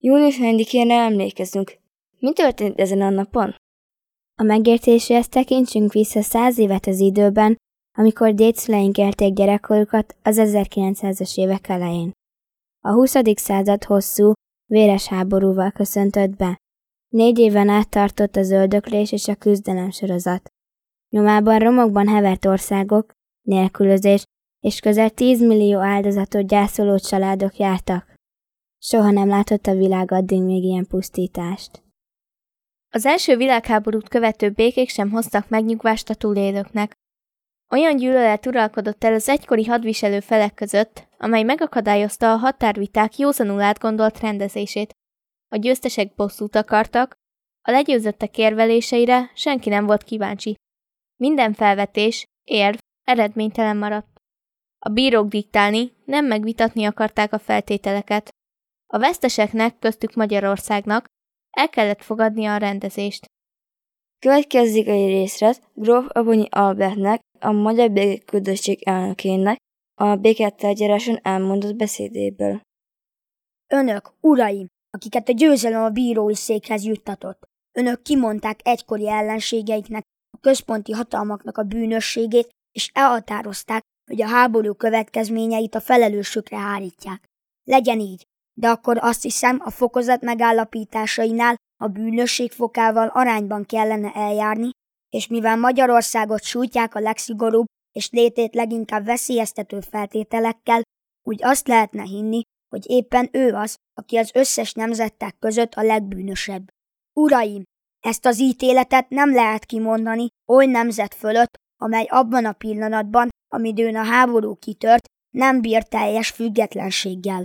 Június 4-ére emlékezünk. Mi történt ezen a napon? A megértéséhez tekintsünk vissza száz évet az időben, amikor dédszüleink élték gyerekkorukat az 1900-as évek elején. A 20. század hosszú, véres háborúval köszöntött be. Négy éven át tartott az öldöklés és a küzdelem sorozat. Nyomában romokban hevert országok, nélkülözés és közel 10 millió áldozatot gyászoló családok jártak. Soha nem látott a világ addig még ilyen pusztítást. Az első világháborút követő békék sem hoztak megnyugvást a túlélőknek. Olyan gyűlölet uralkodott el az egykori hadviselő felek között, amely megakadályozta a határviták józanul átgondolt rendezését. A győztesek bosszút akartak, a legyőzöttek érveléseire senki nem volt kíváncsi. Minden felvetés, érv eredménytelen maradt. A bírók diktálni, nem megvitatni akarták a feltételeket. A veszteseknek, köztük Magyarországnak el kellett fogadnia a rendezést. Következik egy részlet Gróf Abonyi Albertnek, a Magyar Békeküldöttség elnökének a béketárgyaláson elmondott beszédéből. Önök, uraim, akiket a győzelem a bírói székhez juttatott, önök kimondták egykori ellenségeiknek, a központi hatalmaknak a bűnösségét, és elhatározták, hogy a háború következményeit a felelősükre hárítják. Legyen így, de akkor azt hiszem, a fokozat megállapításainál a bűnösség fokával arányban kellene eljárni, és mivel Magyarországot sújtják a legszigorúbb és létét leginkább veszélyeztető feltételekkel, úgy azt lehetne hinni, hogy éppen ő az, aki az összes nemzettek között a legbűnösebb. Uraim, ezt az ítéletet nem lehet kimondani oly nemzet fölött, amely abban a pillanatban, amidőn a háború kitört, nem bír teljes függetlenséggel.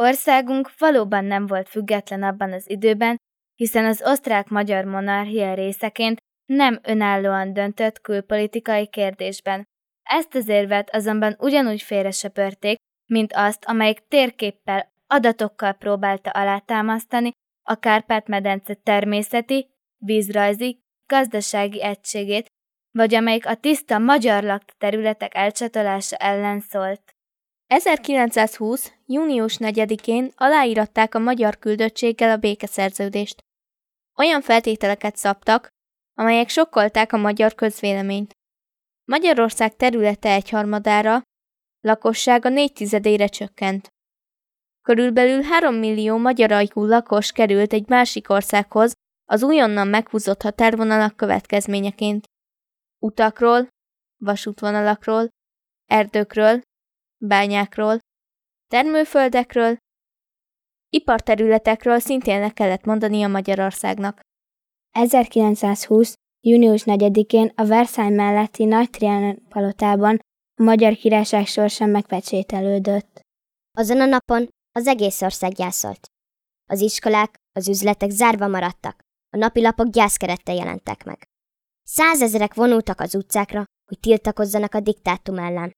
Országunk valóban nem volt független abban az időben, hiszen az osztrák-magyar monarchia részeként nem önállóan döntött külpolitikai kérdésben. Ezt az érvet azonban ugyanúgy félre söpörték, mint azt, amelyik térképpel, adatokkal próbálta alátámasztani a Kárpát-medence természeti, vízrajzi, gazdasági egységét, vagy amelyik a tiszta magyar lakta területek elcsatolása ellen szólt. 1920. június 4-én aláíratták a magyar küldöttséggel a békeszerződést. Olyan feltételeket szabtak, amelyek sokkolták a magyar közvéleményt. Magyarország területe egyharmadára, lakossága négy tizedére csökkent. Körülbelül 3 millió magyar ajkú lakos került egy másik országhoz az újonnan meghúzott határvonalak következményeként. Utakról, vasútvonalakról, erdőkről, bányákról, termőföldekről, iparterületekről szintén le kellett mondani a Magyarországnak. 1920. június 4-én a Versailles melletti Nagy Trianon palotában a Magyar Királyság sorsa megpecsételődött. Azon a napon az egész ország gyászolt. Az iskolák, az üzletek zárva maradtak, a napilapok gyászkerettel jelentek meg. Százezerek vonultak az utcákra, hogy tiltakozzanak a diktátum ellen.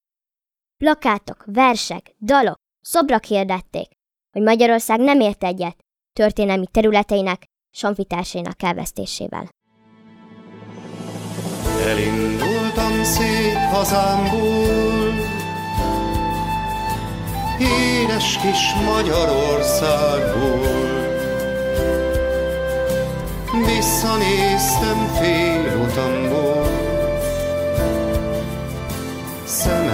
Plakátok, versek, dalok, szobrak hirdették, hogy Magyarország nem ért egyet történelmi területeinek, sonfitársainak elvesztésével. Elindultam szép hazámból, híres kis Magyarországból. Visszanéztem fél utamból, szememből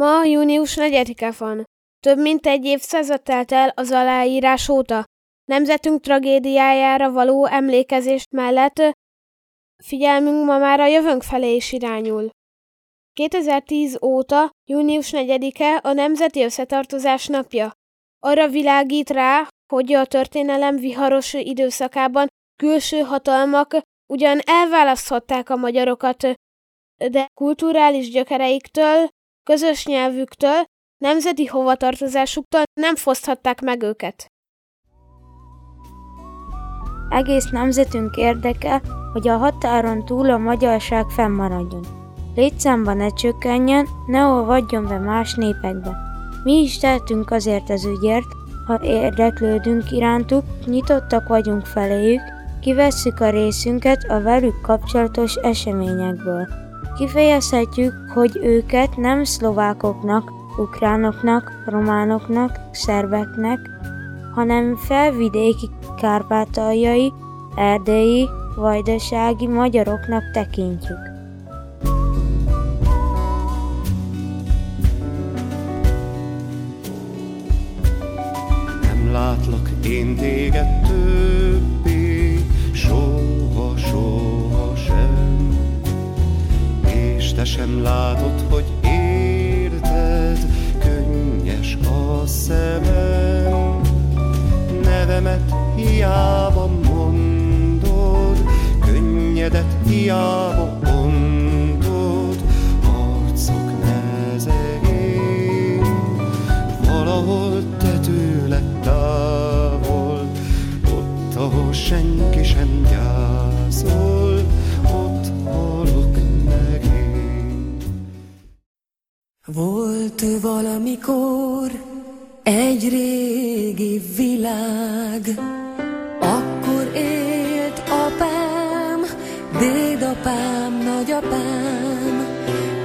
Ma június 4-e van. Több mint egy évszázad telt el az aláírás óta. Nemzetünk tragédiájára való emlékezés mellett figyelmünk ma már a jövőnk felé is irányul. 2010 óta június 4-e a Nemzeti Összetartozás napja. Arra világít rá, hogy a történelem viharos időszakában külső hatalmak ugyan elválaszthatták a magyarokat, de kulturális gyökereiktől, közös nyelvüktől, nemzeti hovatartozásuktól nem foszthatták meg őket. Egész nemzetünk érdeke, hogy a határon túl a magyarság fennmaradjon. Létszámban ne csökkenjen, ne olvadjon be más népekbe. Mi is tehetünk azért az ügyért, ha érdeklődünk irántuk, nyitottak vagyunk feléjük, kivesszük a részünket a velük kapcsolatos eseményekből. Kifejezhetjük, hogy őket nem szlovákoknak, ukránoknak, románoknak, szerbeknek, hanem felvidéki kárpátaljai, erdélyi, vajdasági magyaroknak tekintjük. Érted, könnyes a szemem. Nevemet hiába mondod, könnyedet hiába Volt valamikor egy régi világ, akkor élt apám, dédapám, nagyapám,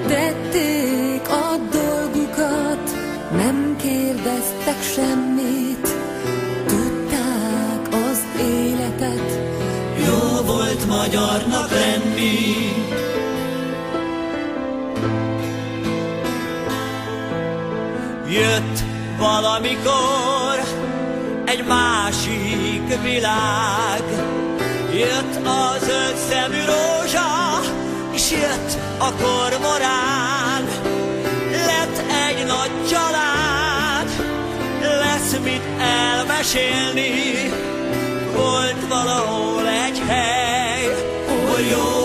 tették a dolgukat, nem kérdeztek semmit, tudták az életet. Jó volt magyarnak lenni, valamikor egy másik világ, Jött a zöld szemű rózsa, és jött a kormorán. Lett egy nagy család, lesz mit elmesélni. Volt valahol egy hely, hol jó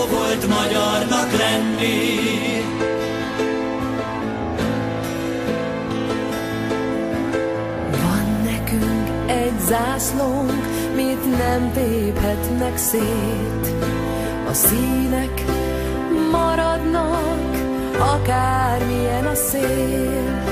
zászlónk, mit nem téphetnek szét. A színek maradnak, akármilyen a szél.